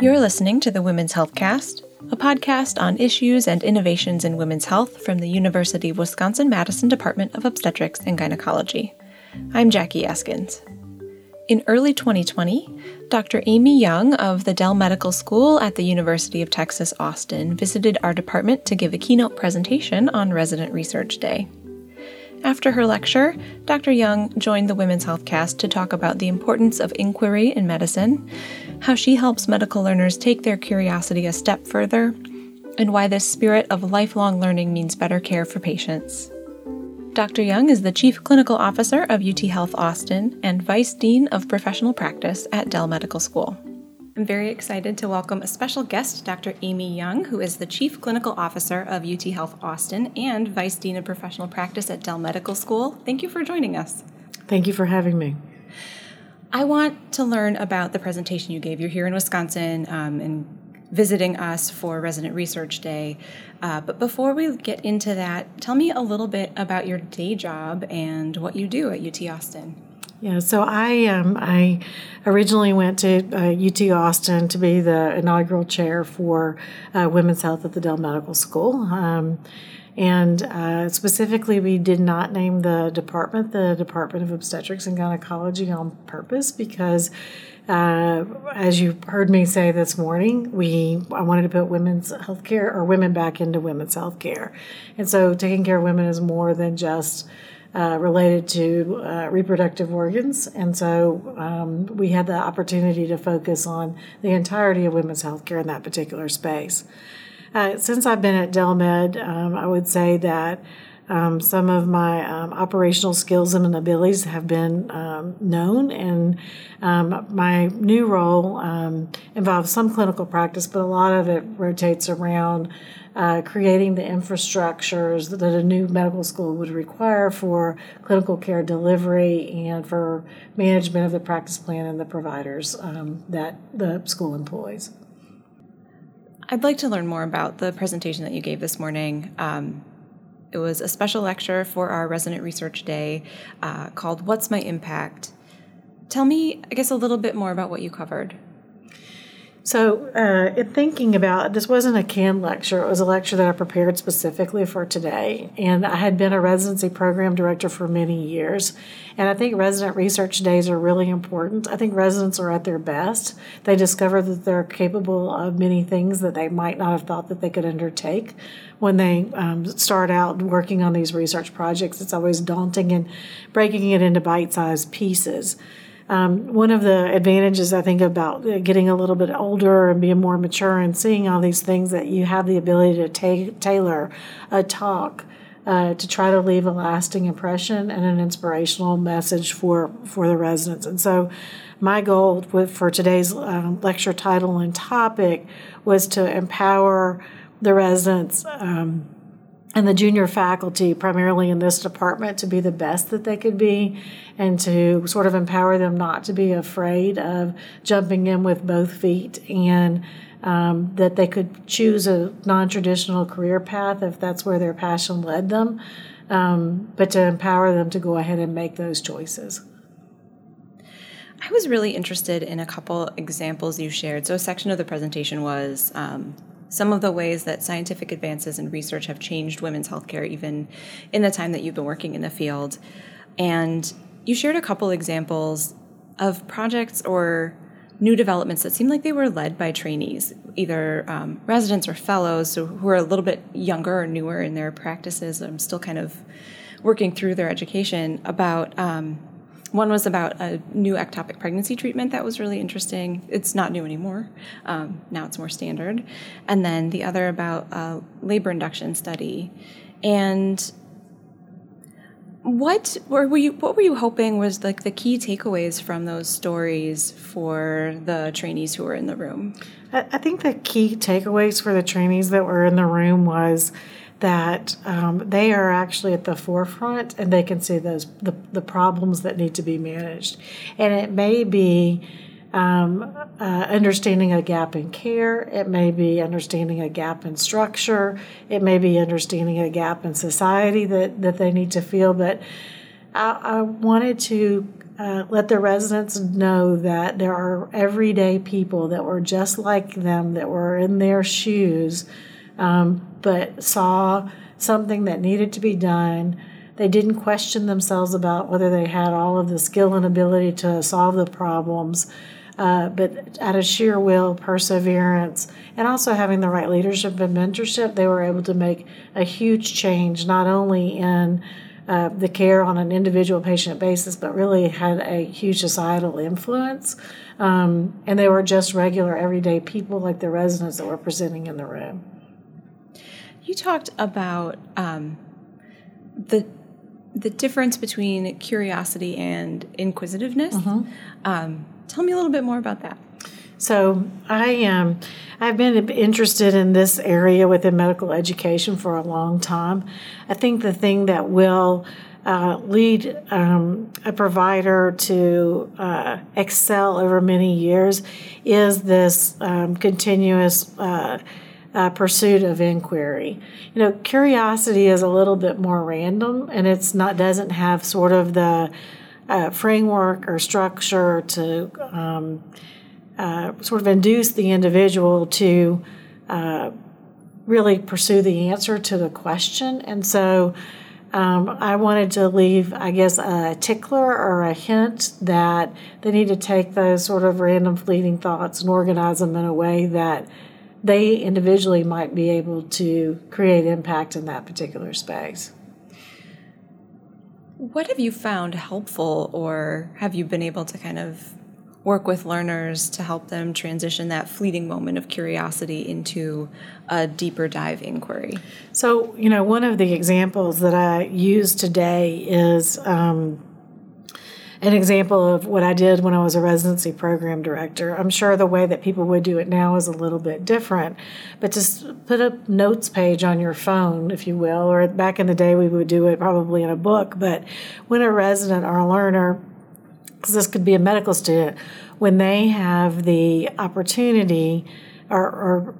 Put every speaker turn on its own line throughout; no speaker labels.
You're listening to the Women's Health Cast, a podcast on issues and innovations in women's health from the University of Wisconsin Madison Department of Obstetrics and Gynecology. I'm Jackie Askins. In early 2020, Dr. Amy Young of the Dell Medical School at the University of Texas Austin visited our department to give a keynote presentation on Resident Research Day. After her lecture, Dr. Young joined the Women's Health Cast to talk about the importance of inquiry in medicine, how she helps medical learners take their curiosity a step further, and why this spirit of lifelong learning means better care for patients. Dr. Young is the Chief Clinical Officer of UT Health Austin and Vice Dean of Professional Practice at Dell Medical School. I'm very excited to welcome a special guest, Dr. Amy Young, who is the Chief Clinical Officer of UT Health Austin and Vice Dean of Professional Practice at Dell Medical School. Thank you for joining us.
Thank you for having me.
I want to learn about the presentation you gave. You're here in Wisconsin um, and visiting us for Resident Research Day. Uh, but before we get into that, tell me a little bit about your day job and what you do at UT Austin.
Yeah, so I um, I originally went to uh, UT Austin to be the inaugural chair for uh, women's health at the Dell Medical School. Um, and uh, specifically, we did not name the department the Department of Obstetrics and Gynecology on purpose because, uh, as you heard me say this morning, we I wanted to put women's healthcare or women back into women's healthcare, and so taking care of women is more than just uh, related to uh, reproductive organs. And so um, we had the opportunity to focus on the entirety of women's healthcare in that particular space. Uh, since I've been at Dell Med, um, I would say that um, some of my um, operational skills and abilities have been um, known, and um, my new role um, involves some clinical practice, but a lot of it rotates around uh, creating the infrastructures that a new medical school would require for clinical care delivery and for management of the practice plan and the providers um, that the school employs.
I'd like to learn more about the presentation that you gave this morning. Um, it was a special lecture for our resident research day uh, called What's My Impact? Tell me, I guess, a little bit more about what you covered.
So, uh, in thinking about this, wasn't a canned lecture. It was a lecture that I prepared specifically for today. And I had been a residency program director for many years. And I think resident research days are really important. I think residents are at their best. They discover that they're capable of many things that they might not have thought that they could undertake when they um, start out working on these research projects. It's always daunting and breaking it into bite sized pieces. Um, one of the advantages I think about getting a little bit older and being more mature and seeing all these things that you have the ability to ta- tailor a talk uh, to try to leave a lasting impression and an inspirational message for for the residents. And so, my goal with, for today's um, lecture title and topic was to empower the residents. Um, and the junior faculty, primarily in this department, to be the best that they could be and to sort of empower them not to be afraid of jumping in with both feet and um, that they could choose a non traditional career path if that's where their passion led them, um, but to empower them to go ahead and make those choices.
I was really interested in a couple examples you shared. So, a section of the presentation was um, some of the ways that scientific advances and research have changed women's healthcare, even in the time that you've been working in the field. And you shared a couple examples of projects or new developments that seemed like they were led by trainees, either um, residents or fellows, so who are a little bit younger or newer in their practices. I'm still kind of working through their education about um, one was about a new ectopic pregnancy treatment that was really interesting. It's not new anymore. Um, now it's more standard. And then the other about a labor induction study. And what were you what were you hoping was like the key takeaways from those stories for the trainees who were in the room?
I think the key takeaways for the trainees that were in the room was that um, they are actually at the forefront and they can see those the, the problems that need to be managed. And it may be um, uh, understanding a gap in care. It may be understanding a gap in structure. It may be understanding a gap in society that, that they need to feel. But I, I wanted to uh, let the residents know that there are everyday people that were just like them, that were in their shoes, um, but saw something that needed to be done. They didn't question themselves about whether they had all of the skill and ability to solve the problems. Uh, but out of sheer will, perseverance, and also having the right leadership and mentorship, they were able to make a huge change, not only in uh, the care on an individual patient basis, but really had a huge societal influence. Um, and they were just regular, everyday people like the residents that were presenting in the room.
You talked about um, the the difference between curiosity and inquisitiveness. Mm-hmm. Um, Tell me a little bit more about that.
So I. Um, I've been interested in this area within medical education for a long time. I think the thing that will uh, lead um, a provider to uh, excel over many years is this um, continuous uh, uh, pursuit of inquiry. You know, curiosity is a little bit more random, and it's not doesn't have sort of the uh, framework or structure to um, uh, sort of induce the individual to uh, really pursue the answer to the question. And so um, I wanted to leave, I guess, a tickler or a hint that they need to take those sort of random fleeting thoughts and organize them in a way that they individually might be able to create impact in that particular space.
What have you found helpful, or have you been able to kind of work with learners to help them transition that fleeting moment of curiosity into a deeper dive inquiry?
So, you know, one of the examples that I use today is um, an example of what I did when I was a residency program director. I'm sure the way that people would do it now is a little bit different, but just put a notes page on your phone, if you will, or back in the day we would do it probably in a book. But when a resident or a learner, because this could be a medical student, when they have the opportunity or, or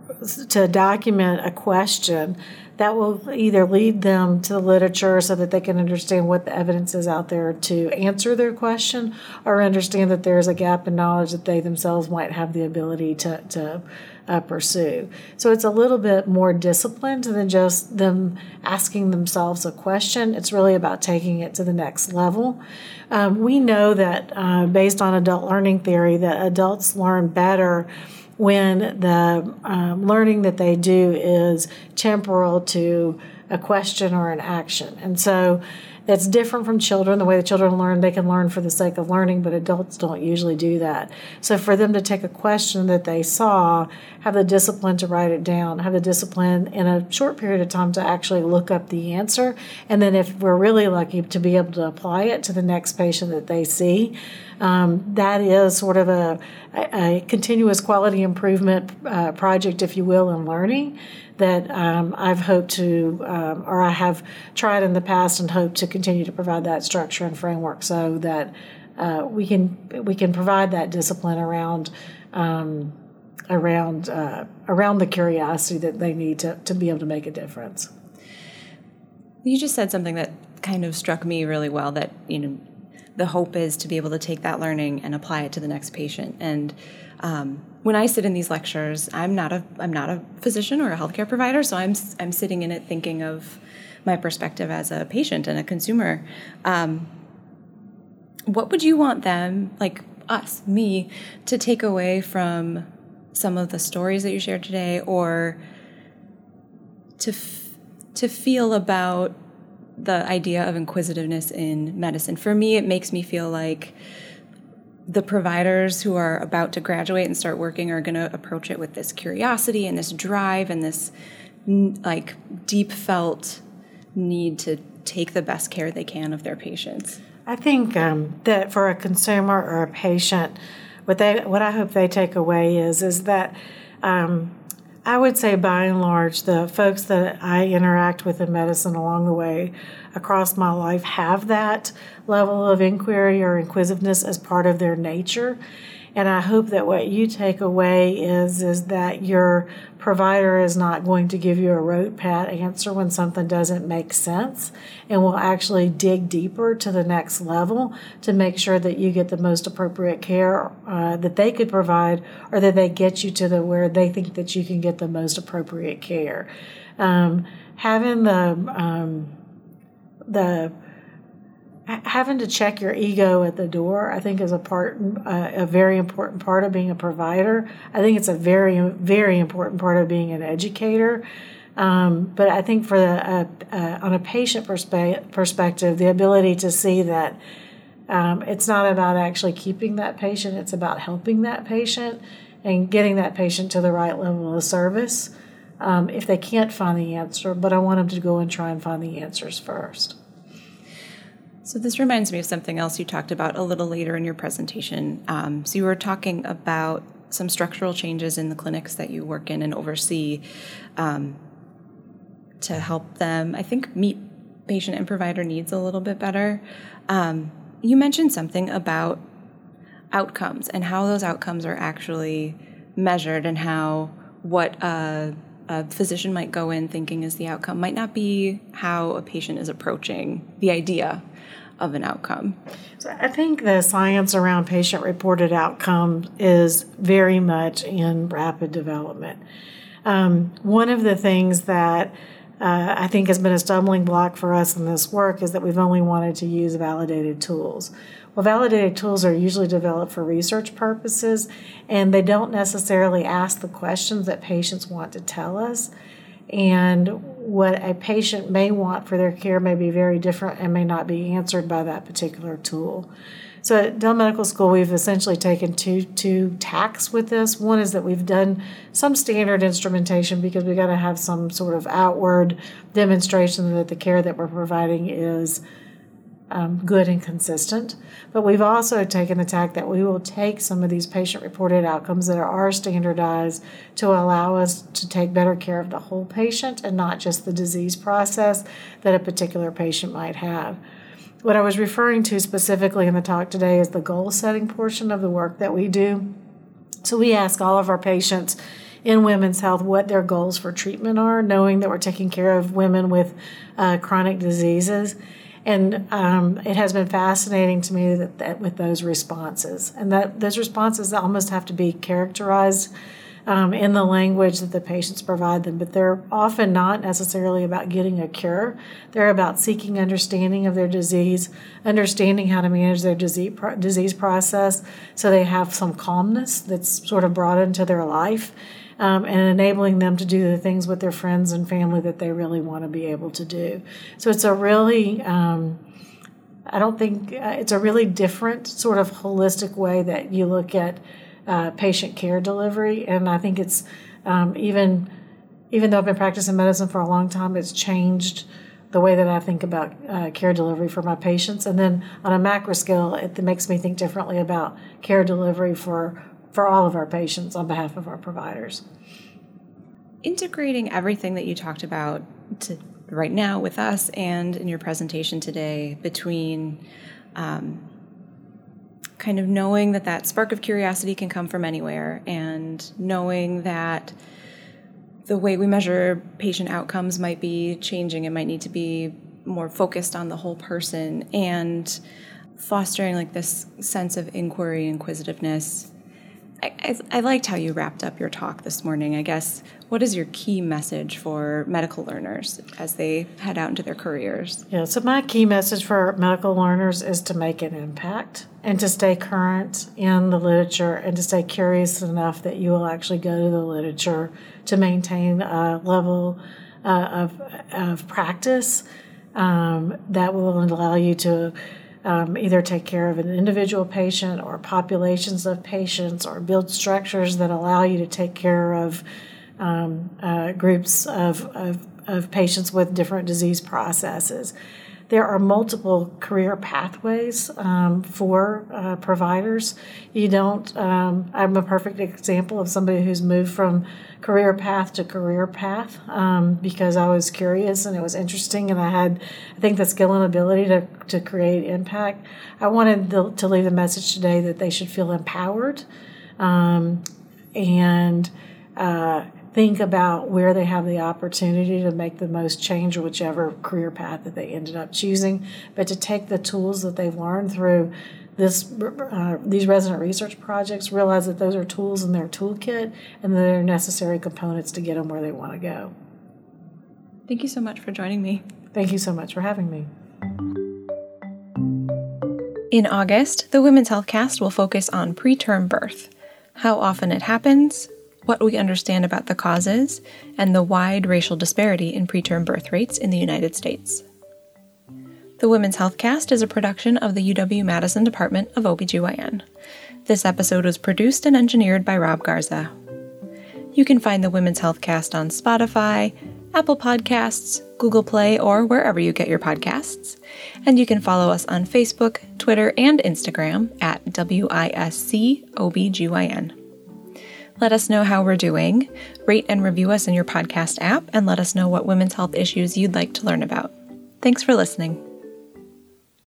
to document a question that will either lead them to the literature so that they can understand what the evidence is out there to answer their question or understand that there's a gap in knowledge that they themselves might have the ability to, to uh, pursue. So it's a little bit more disciplined than just them asking themselves a question. It's really about taking it to the next level. Um, we know that uh, based on adult learning theory that adults learn better when the um, learning that they do is temporal to a question or an action. And so that's different from children. The way the children learn, they can learn for the sake of learning, but adults don't usually do that. So for them to take a question that they saw, have the discipline to write it down, have the discipline in a short period of time to actually look up the answer, and then if we're really lucky to be able to apply it to the next patient that they see. Um, that is sort of a, a, a continuous quality improvement uh, project, if you will, in learning that um, I've hoped to, um, or I have tried in the past and hope to continue to provide that structure and framework so that uh, we can we can provide that discipline around um, around uh, around the curiosity that they need to, to be able to make a difference.
You just said something that kind of struck me really well. That you know, the hope is to be able to take that learning and apply it to the next patient and um, when I sit in these lectures, I'm not a I'm not a physician or a healthcare provider, so I'm I'm sitting in it thinking of my perspective as a patient and a consumer. Um, what would you want them, like us, me, to take away from some of the stories that you shared today, or to f- to feel about the idea of inquisitiveness in medicine? For me, it makes me feel like the providers who are about to graduate and start working are going to approach it with this curiosity and this drive and this like deep felt need to take the best care they can of their patients.
I think um, that for a consumer or a patient, what they what I hope they take away is is that um, I would say by and large the folks that I interact with in medicine along the way across my life have that level of inquiry or inquisitiveness as part of their nature. And I hope that what you take away is is that your provider is not going to give you a rote pat answer when something doesn't make sense and will actually dig deeper to the next level to make sure that you get the most appropriate care uh, that they could provide or that they get you to the where they think that you can get the most appropriate care. Um, having the um, the having to check your ego at the door, I think, is a part, uh, a very important part of being a provider. I think it's a very, very important part of being an educator. Um, but I think for the uh, uh, on a patient perspe- perspective, the ability to see that um, it's not about actually keeping that patient; it's about helping that patient and getting that patient to the right level of service. Um, if they can't find the answer, but I want them to go and try and find the answers first.
So, this reminds me of something else you talked about a little later in your presentation. Um, so, you were talking about some structural changes in the clinics that you work in and oversee um, to help them, I think, meet patient and provider needs a little bit better. Um, you mentioned something about outcomes and how those outcomes are actually measured and how what a, a, physician might go in thinking is the outcome might not be how a patient is approaching the idea of an outcome.
So I think the science around patient reported outcome is very much in rapid development. Um, one of the things that uh, I think has been a stumbling block for us in this work is that we've only wanted to use validated tools. Well, validated tools are usually developed for research purposes, and they don't necessarily ask the questions that patients want to tell us and what a patient may want for their care may be very different and may not be answered by that particular tool. So at Dell Medical School, we've essentially taken two two tacks with this. One is that we've done some standard instrumentation because we got to have some sort of outward demonstration that the care that we're providing is um, good and consistent. But we've also taken the tack that we will take some of these patient reported outcomes that are standardized to allow us to take better care of the whole patient and not just the disease process that a particular patient might have. What I was referring to specifically in the talk today is the goal setting portion of the work that we do. So we ask all of our patients in women's health what their goals for treatment are, knowing that we're taking care of women with uh, chronic diseases. And um, it has been fascinating to me that, that, with those responses, and that those responses almost have to be characterized um, in the language that the patients provide them. But they're often not necessarily about getting a cure. They're about seeking understanding of their disease, understanding how to manage their disease disease process, so they have some calmness that's sort of brought into their life um, and enabling them to do the things with their friends and family that they really want to be able to do. So it's a really, um, I don't think uh, it's a really different sort of holistic way that you look at uh, patient care delivery, and I think it's um, even even though I've been practicing medicine for a long time, it's changed the way that I think about uh, care delivery for my patients. And then on a macro scale, it makes me think differently about care delivery for for all of our patients on behalf of our providers.
Integrating everything that you talked about to right now with us and in your presentation today between um, kind of knowing that that spark of curiosity can come from anywhere and knowing that the way we measure patient outcomes might be changing it might need to be more focused on the whole person and fostering like this sense of inquiry inquisitiveness I, I, liked how you wrapped up your talk this morning. I guess, what is your key message for medical learners as they head out into their careers?
Yeah, so my key message for medical learners is to make an impact and to stay current in the literature and to stay curious enough that you will actually go to the literature to maintain a level uh, of, of practice um, that will allow you to um, either take care of an individual patient or populations of patients or build structures that allow you to take care of um, uh, groups of, of, of, patients with different disease processes. There are multiple career pathways um, for uh, providers. You don't, um, I'm a perfect example of somebody who's moved from career path to career path um, because I was curious and it was interesting and I had, I think, the skill and ability to, to create impact. I wanted the, to leave the message today that they should feel empowered um, and uh, think about where they have the opportunity to make the most change, whichever career path that they ended up choosing, but to take the tools that they've learned through this uh, these resident research projects, realize that those are tools in their toolkit and they're necessary components to get them where they want to go.
Thank you so much for joining me.
Thank you so much for having me.
In August, the Women's Health Cast will focus on preterm birth, how often it happens, what we understand about the causes, and the wide racial disparity in preterm birth rates in the United States. The Women's Health Cast is a production of the UW Madison Department of OBGYN. This episode was produced and engineered by Rob Garza. You can find the Women's Health Cast on Spotify, Apple Podcasts, Google Play, or wherever you get your podcasts. And you can follow us on Facebook, Twitter, and Instagram at WISCOBGYN. Let us know how we're doing. Rate and review us in your podcast app, and let us know what women's health issues you'd like to learn about. Thanks for listening.